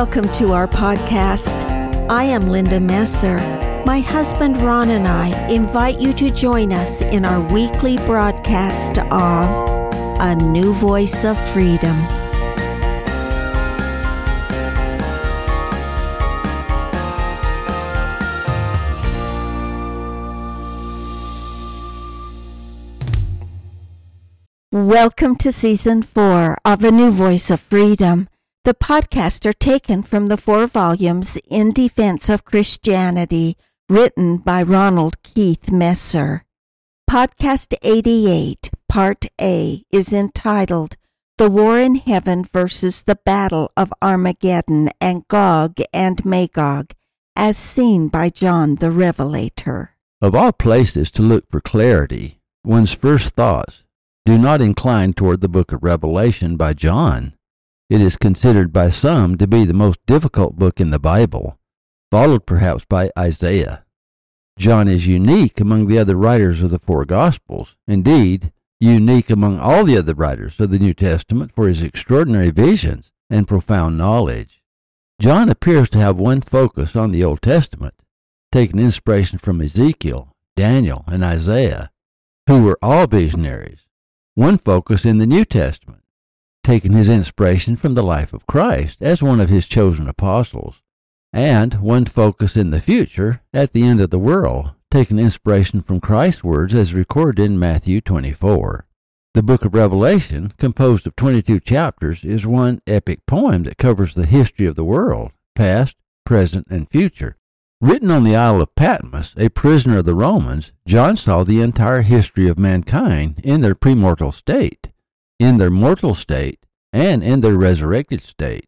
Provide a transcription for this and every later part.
Welcome to our podcast. I am Linda Messer. My husband Ron and I invite you to join us in our weekly broadcast of A New Voice of Freedom. Welcome to season four of A New Voice of Freedom. The podcasts are taken from the four volumes In Defense of Christianity, written by Ronald Keith Messer. Podcast 88, Part A, is entitled The War in Heaven versus the Battle of Armageddon and Gog and Magog, as seen by John the Revelator. Of all places to look for clarity, one's first thoughts do not incline toward the book of Revelation by John. It is considered by some to be the most difficult book in the Bible, followed perhaps by Isaiah. John is unique among the other writers of the four Gospels, indeed, unique among all the other writers of the New Testament for his extraordinary visions and profound knowledge. John appears to have one focus on the Old Testament, taking inspiration from Ezekiel, Daniel, and Isaiah, who were all visionaries one focus in the New Testament, taking his inspiration from the life of Christ as one of his chosen apostles, and one focus in the future at the end of the world, taking inspiration from Christ's words as recorded in Matthew 24. The book of Revelation, composed of 22 chapters, is one epic poem that covers the history of the world, past, present, and future, Written on the Isle of Patmos, a prisoner of the Romans, John saw the entire history of mankind in their premortal state, in their mortal state, and in their resurrected state.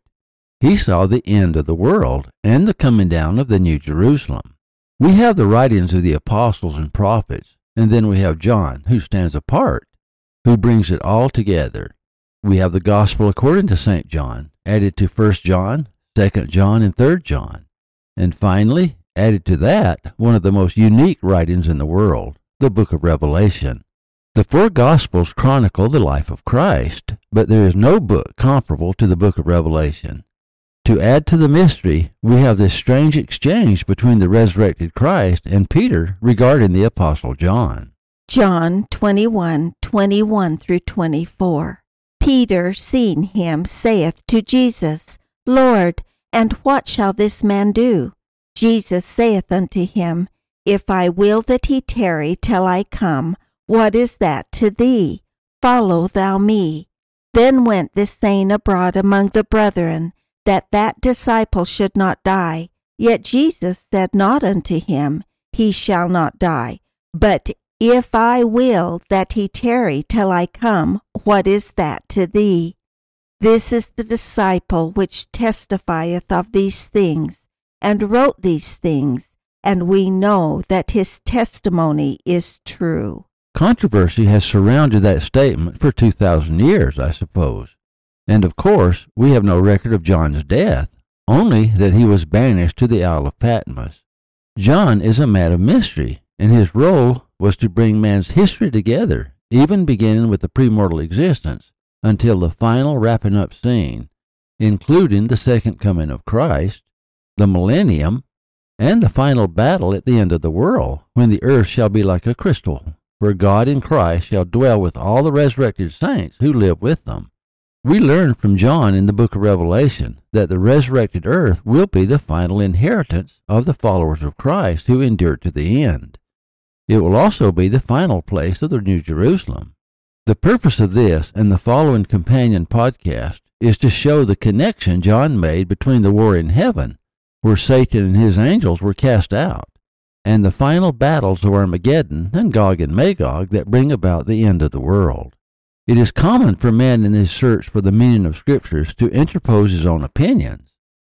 He saw the end of the world and the coming down of the New Jerusalem. We have the writings of the apostles and prophets, and then we have John, who stands apart, who brings it all together. We have the Gospel according to St. John, added to 1 John, 2 John, and 3 John. And finally, Added to that, one of the most unique writings in the world, the book of Revelation. The four Gospels chronicle the life of Christ, but there is no book comparable to the book of Revelation. To add to the mystery, we have this strange exchange between the resurrected Christ and Peter regarding the Apostle John. John 21 21 through 24. Peter, seeing him, saith to Jesus, Lord, and what shall this man do? Jesus saith unto him, If I will that he tarry till I come, what is that to thee? Follow thou me. Then went this saying abroad among the brethren, that that disciple should not die. Yet Jesus said not unto him, He shall not die. But if I will that he tarry till I come, what is that to thee? This is the disciple which testifieth of these things and wrote these things, and we know that his testimony is true. Controversy has surrounded that statement for 2,000 years, I suppose. And of course, we have no record of John's death, only that he was banished to the Isle of Patmos. John is a man of mystery, and his role was to bring man's history together, even beginning with the premortal existence, until the final wrapping up scene, including the second coming of Christ, the millennium, and the final battle at the end of the world, when the earth shall be like a crystal, where God in Christ shall dwell with all the resurrected saints who live with them. We learn from John in the book of Revelation that the resurrected earth will be the final inheritance of the followers of Christ who endure to the end. It will also be the final place of the New Jerusalem. The purpose of this and the following companion podcast is to show the connection John made between the war in heaven where Satan and his angels were cast out, and the final battles of Armageddon and Gog and Magog that bring about the end of the world. It is common for man in his search for the meaning of Scriptures to interpose his own opinions.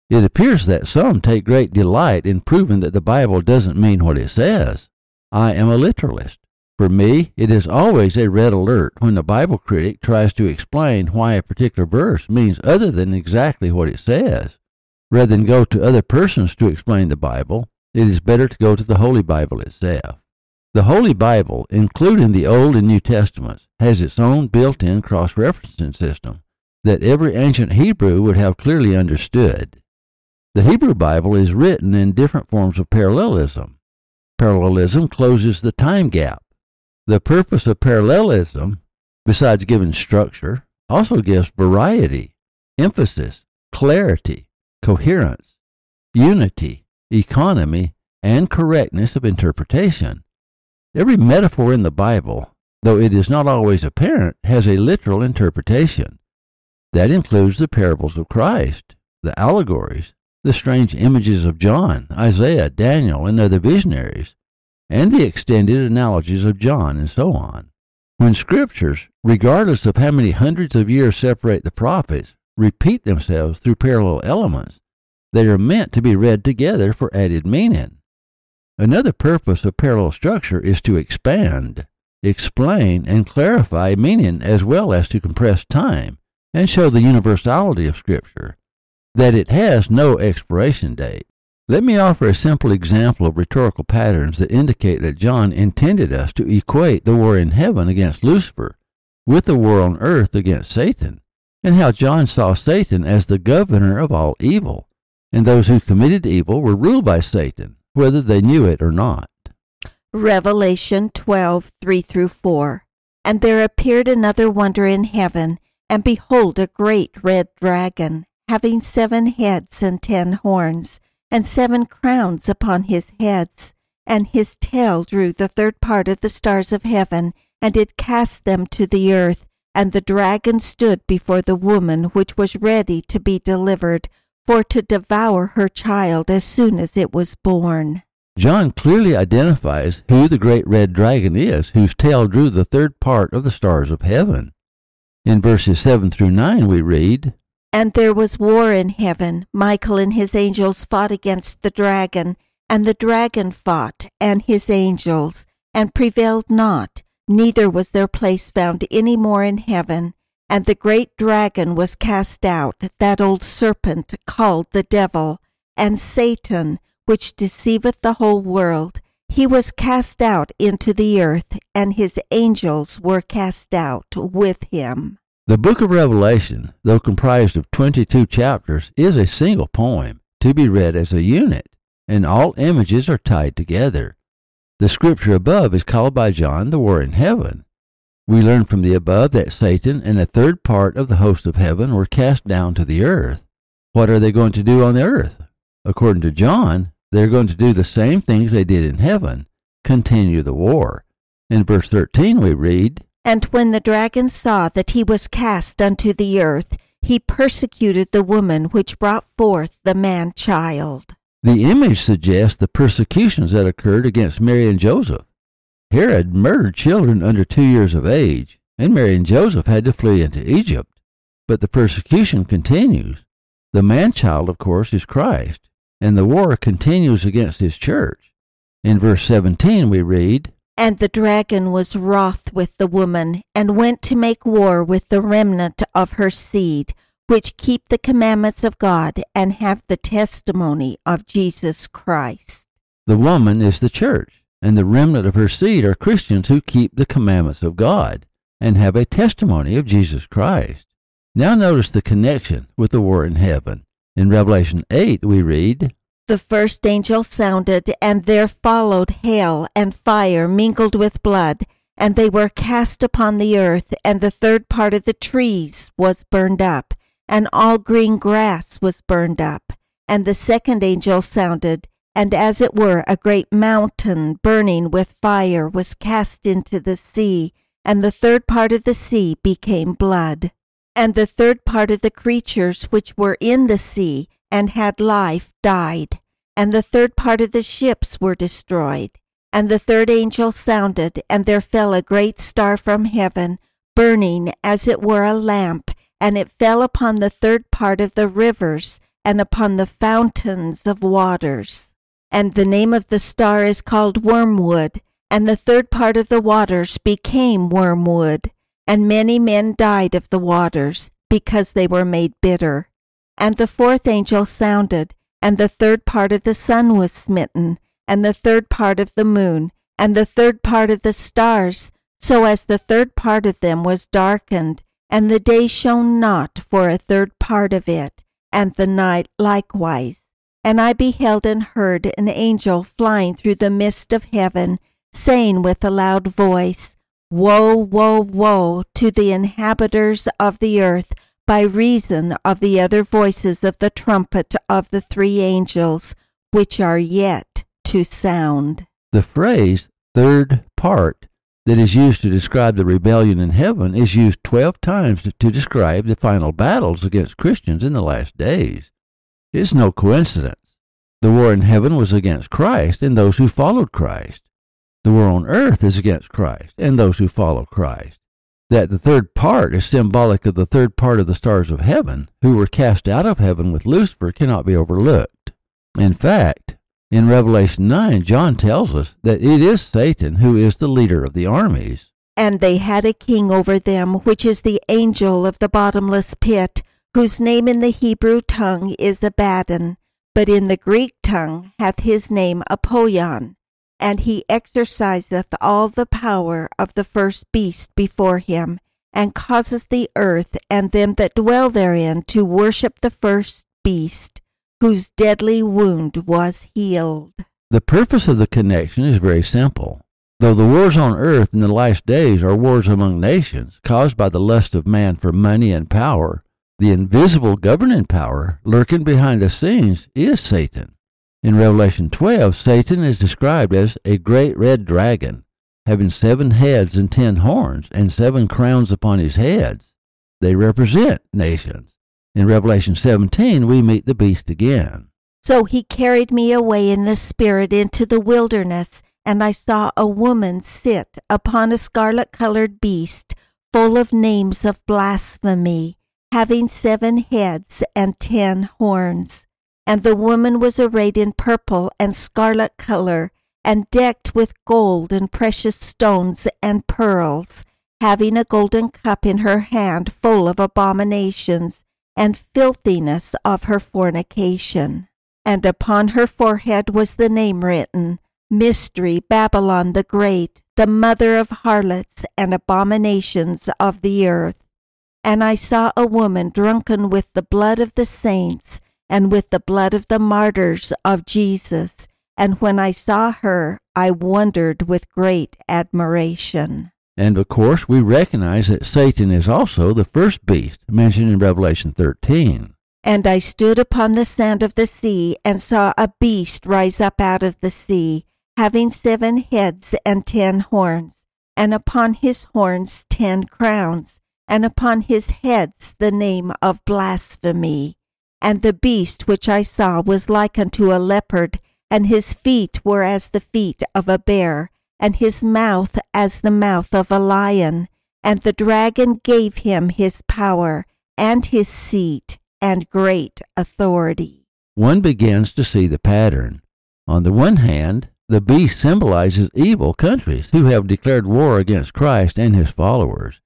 It appears that some take great delight in proving that the Bible doesn't mean what it says. I am a literalist. For me, it is always a red alert when a Bible critic tries to explain why a particular verse means other than exactly what it says. Rather than go to other persons to explain the Bible, it is better to go to the Holy Bible itself. The Holy Bible, including the Old and New Testaments, has its own built in cross referencing system that every ancient Hebrew would have clearly understood. The Hebrew Bible is written in different forms of parallelism. Parallelism closes the time gap. The purpose of parallelism, besides giving structure, also gives variety, emphasis, clarity, coherence, unity, economy, and correctness of interpretation. Every metaphor in the Bible, though it is not always apparent, has a literal interpretation. That includes the parables of Christ, the allegories, the strange images of John, Isaiah, Daniel, and other visionaries, and the extended analogies of John, and so on. When scriptures, regardless of how many hundreds of years separate the prophets, repeat themselves through parallel elements, they are meant to be read together for added meaning. Another purpose of parallel structure is to expand, explain, and clarify meaning as well as to compress time and show the universality of Scripture, that it has no expiration date. Let me offer a simple example of rhetorical patterns that indicate that John intended us to equate the war in heaven against Lucifer with the war on earth against Satan, and how John saw Satan as the governor of all evil, and those who committed evil were ruled by Satan, whether they knew it or not. Revelation 12 3 through 4. And there appeared another wonder in heaven, and behold, a great red dragon, having seven heads and ten horns, and seven crowns upon his heads. And his tail drew the third part of the stars of heaven, and did cast them to the earth. And the dragon stood before the woman which was ready to be delivered, for to devour her child as soon as it was born. John clearly identifies who the great red dragon is, whose tail drew the third part of the stars of heaven. In verses 7 through 9, we read, And there was war in heaven. Michael and his angels fought against the dragon, and the dragon fought, and his angels, and prevailed not, neither was their place found any more in heaven. And the great dragon was cast out, that old serpent called the devil, and Satan, which deceiveth the whole world. He was cast out into the earth, and his angels were cast out with him. The book of Revelation, though comprised of 22 chapters, is a single poem to be read as a unit, and all images are tied together. The scripture above is called by John the war in heaven. We learn from the above that Satan and a third part of the host of heaven were cast down to the earth. What are they going to do on the earth? According to John, they're going to do the same things they did in heaven continue the war. In verse 13, we read, And when the dragon saw that he was cast unto the earth, he persecuted the woman which brought forth the man child. The image suggests the persecutions that occurred against Mary and Joseph. Herod murdered children under two years of age, and Mary and Joseph had to flee into Egypt. But the persecution continues. The man child, of course, is Christ, and the war continues against his church. In verse 17, we read, And the dragon was wroth with the woman, and went to make war with the remnant of her seed, which keep the commandments of God and have the testimony of Jesus Christ. The woman is the church, and the remnant of her seed are Christians who keep the commandments of God and have a testimony of Jesus Christ. Now notice the connection with the war in heaven. In Revelation 8, we read, The first angel sounded, and there followed hail and fire mingled with blood, and they were cast upon the earth, and the third part of the trees was burned up, and all green grass was burned up. And the second angel sounded, and as it were a great mountain burning with fire was cast into the sea, and the third part of the sea became blood. And the third part of the creatures which were in the sea and had life died, and the third part of the ships were destroyed. And the third angel sounded, and there fell a great star from heaven, burning as it were a lamp, and it fell upon the third part of the rivers and upon the fountains of waters. And the name of the star is called Wormwood, and the third part of the waters became wormwood, and many men died of the waters, because they were made bitter. And the fourth angel sounded, and the third part of the sun was smitten, and the third part of the moon, and the third part of the stars, so as the third part of them was darkened, and the day shone not for a third part of it, and the night likewise. And I beheld and heard an angel flying through the midst of heaven, saying with a loud voice, Woe, woe, woe to the inhabitants of the earth by reason of the other voices of the trumpet of the three angels, which are yet to sound. The phrase third part that is used to describe the rebellion in heaven is used 12 times to describe the final battles against Christians in the last days. It's no coincidence. The war in heaven was against Christ and those who followed Christ. The war on earth is against Christ and those who follow Christ. That the third part is symbolic of the third part of the stars of heaven, who were cast out of heaven with Lucifer, cannot be overlooked. In fact, in Revelation 9, John tells us that it is Satan who is the leader of the armies. And they had a king over them, which is the angel of the bottomless pit, whose name in the Hebrew tongue is Abaddon, but in the Greek tongue hath his name Apollyon. And he exerciseth all the power of the first beast before him, and causeth the earth and them that dwell therein to worship the first beast whose deadly wound was healed. The purpose of the connection is very simple. Though the wars on earth in the last days are wars among nations caused by the lust of man for money and power, the invisible governing power lurking behind the scenes is Satan. In Revelation 12, Satan is described as a great red dragon, having seven heads and ten horns, and seven crowns upon his heads. They represent nations. In Revelation 17, we meet the beast again. So he carried me away in the spirit into the wilderness, and I saw a woman sit upon a scarlet colored beast, full of names of blasphemy, having seven heads and ten horns. And the woman was arrayed in purple and scarlet color, and decked with gold and precious stones and pearls, having a golden cup in her hand full of abominations and filthiness of her fornication. And upon her forehead was the name written, Mystery Babylon the Great, the mother of harlots and abominations of the earth. And I saw a woman drunken with the blood of the saints and with the blood of the martyrs of Jesus. And when I saw her, I wondered with great admiration. And of course, we recognize that Satan is also the first beast mentioned in Revelation 13. And I stood upon the sand of the sea and saw a beast rise up out of the sea, having seven heads and ten horns, and upon his horns ten crowns, and upon his heads the name of blasphemy. And the beast which I saw was like unto a leopard, and his feet were as the feet of a bear and his mouth as the mouth of a lion. And the dragon gave him his power and his seat and great authority. One begins to see the pattern. On the one hand, the beast symbolizes evil countries who have declared war against Christ and his followers.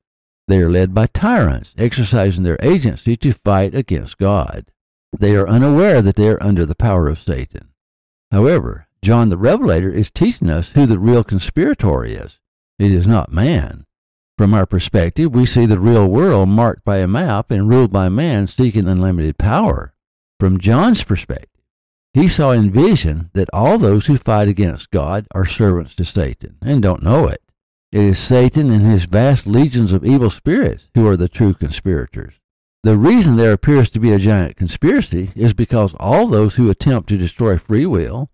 They are led by tyrants, exercising their agency to fight against God. They are unaware that they are under the power of Satan. However, John the Revelator is teaching us who the real conspirator is. It is not man. From our perspective, we see the real world marked by a map and ruled by man seeking unlimited power. From John's perspective, he saw in vision that all those who fight against God are servants to Satan and don't know it. It is Satan and his vast legions of evil spirits who are the true conspirators. The reason there appears to be a giant conspiracy is because all those who attempt to destroy free will,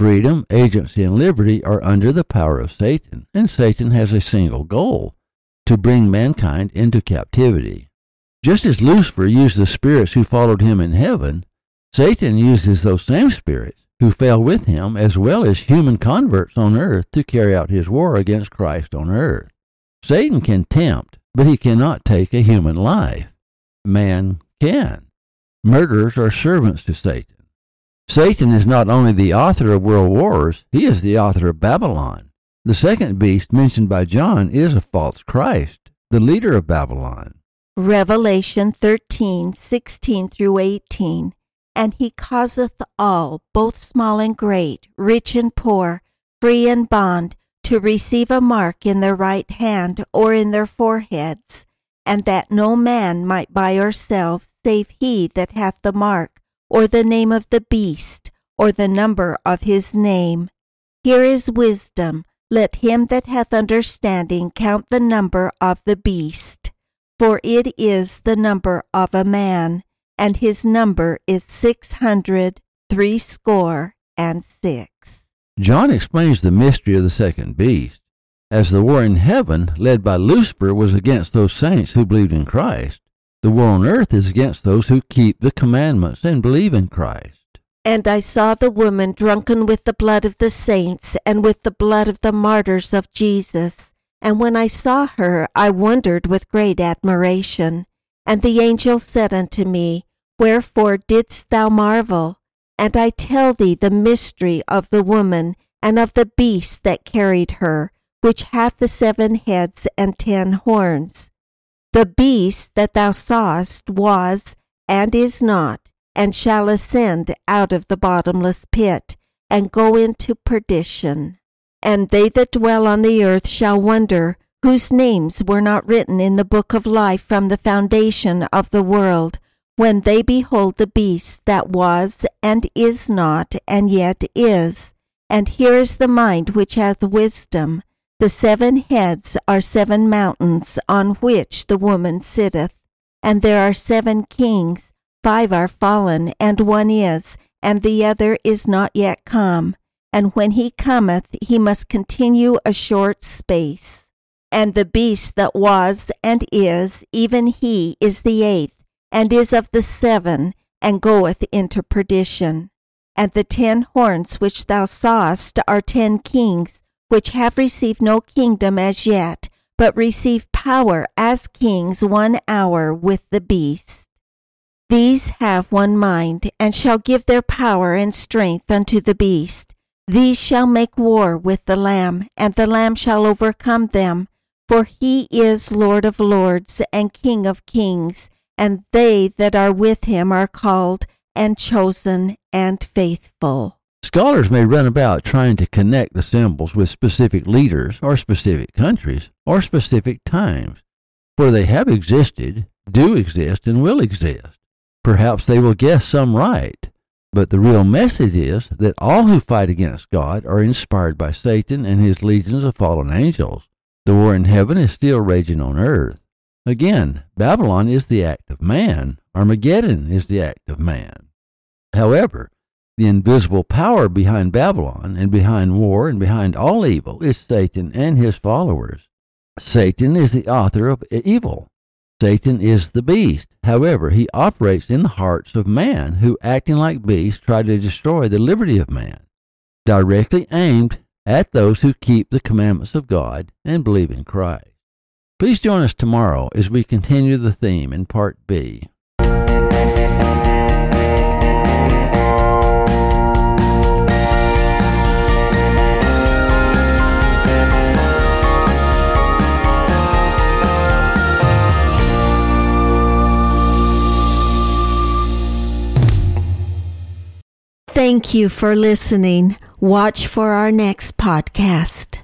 Freedom, agency, and liberty are under the power of Satan, and Satan has a single goal to bring mankind into captivity. Just as Lucifer used the spirits who followed him in heaven, Satan uses those same spirits who fell with him as well as human converts on earth to carry out his war against Christ on earth. Satan can tempt, but he cannot take a human life. Man can. Murderers are servants to Satan. Satan is not only the author of world wars, he is the author of Babylon. The second beast mentioned by John is a false Christ, the leader of Babylon. Revelation 13, 16 through 18. And he causeth all, both small and great, rich and poor, free and bond, to receive a mark in their right hand or in their foreheads, and that no man might buy or sell save he that hath the mark or the name of the beast, or the number of his name. Here is wisdom. Let him that hath understanding count the number of the beast, for it is the number of a man, and his number is six hundred threescore and six. John explains the mystery of the second beast. As the war in heaven, led by Lucifer, was against those saints who believed in Christ, the war on earth is against those who keep the commandments and believe in Christ. And I saw the woman drunken with the blood of the saints and with the blood of the martyrs of Jesus. And when I saw her, I wondered with great admiration. And the angel said unto me, Wherefore didst thou marvel? And I tell thee the mystery of the woman and of the beast that carried her, which hath the seven heads and ten horns. The beast that thou sawest was, and is not, and shall ascend out of the bottomless pit, and go into perdition. And they that dwell on the earth shall wonder, whose names were not written in the book of life from the foundation of the world, when they behold the beast that was, and is not, and yet is. And here is the mind which hath wisdom. The seven heads are seven mountains on which the woman sitteth, and there are seven kings, five are fallen, and one is, and the other is not yet come. And when he cometh, he must continue a short space. And the beast that was and is, even he is the eighth, and is of the seven, and goeth into perdition. And the ten horns which thou sawest are ten kings, which have received no kingdom as yet, but receive power as kings one hour with the beast. These have one mind, and shall give their power and strength unto the beast. These shall make war with the Lamb, and the Lamb shall overcome them. For he is Lord of lords and King of kings, and they that are with him are called and chosen and faithful. Scholars may run about trying to connect the symbols with specific leaders or specific countries or specific times, for they have existed, do exist, and will exist. Perhaps they will guess some right, but the real message is that all who fight against God are inspired by Satan and his legions of fallen angels. The war in heaven is still raging on earth. Again, Babylon is the act of man, Armageddon is the act of man. However, the invisible power behind Babylon and behind war and behind all evil is Satan and his followers. Satan is the author of evil. Satan is the beast. However, he operates in the hearts of man who, acting like beasts, try to destroy the liberty of man, directly aimed at those who keep the commandments of God and believe in Christ. Please join us tomorrow as we continue the theme in Part B. Thank you for listening. Watch for our next podcast.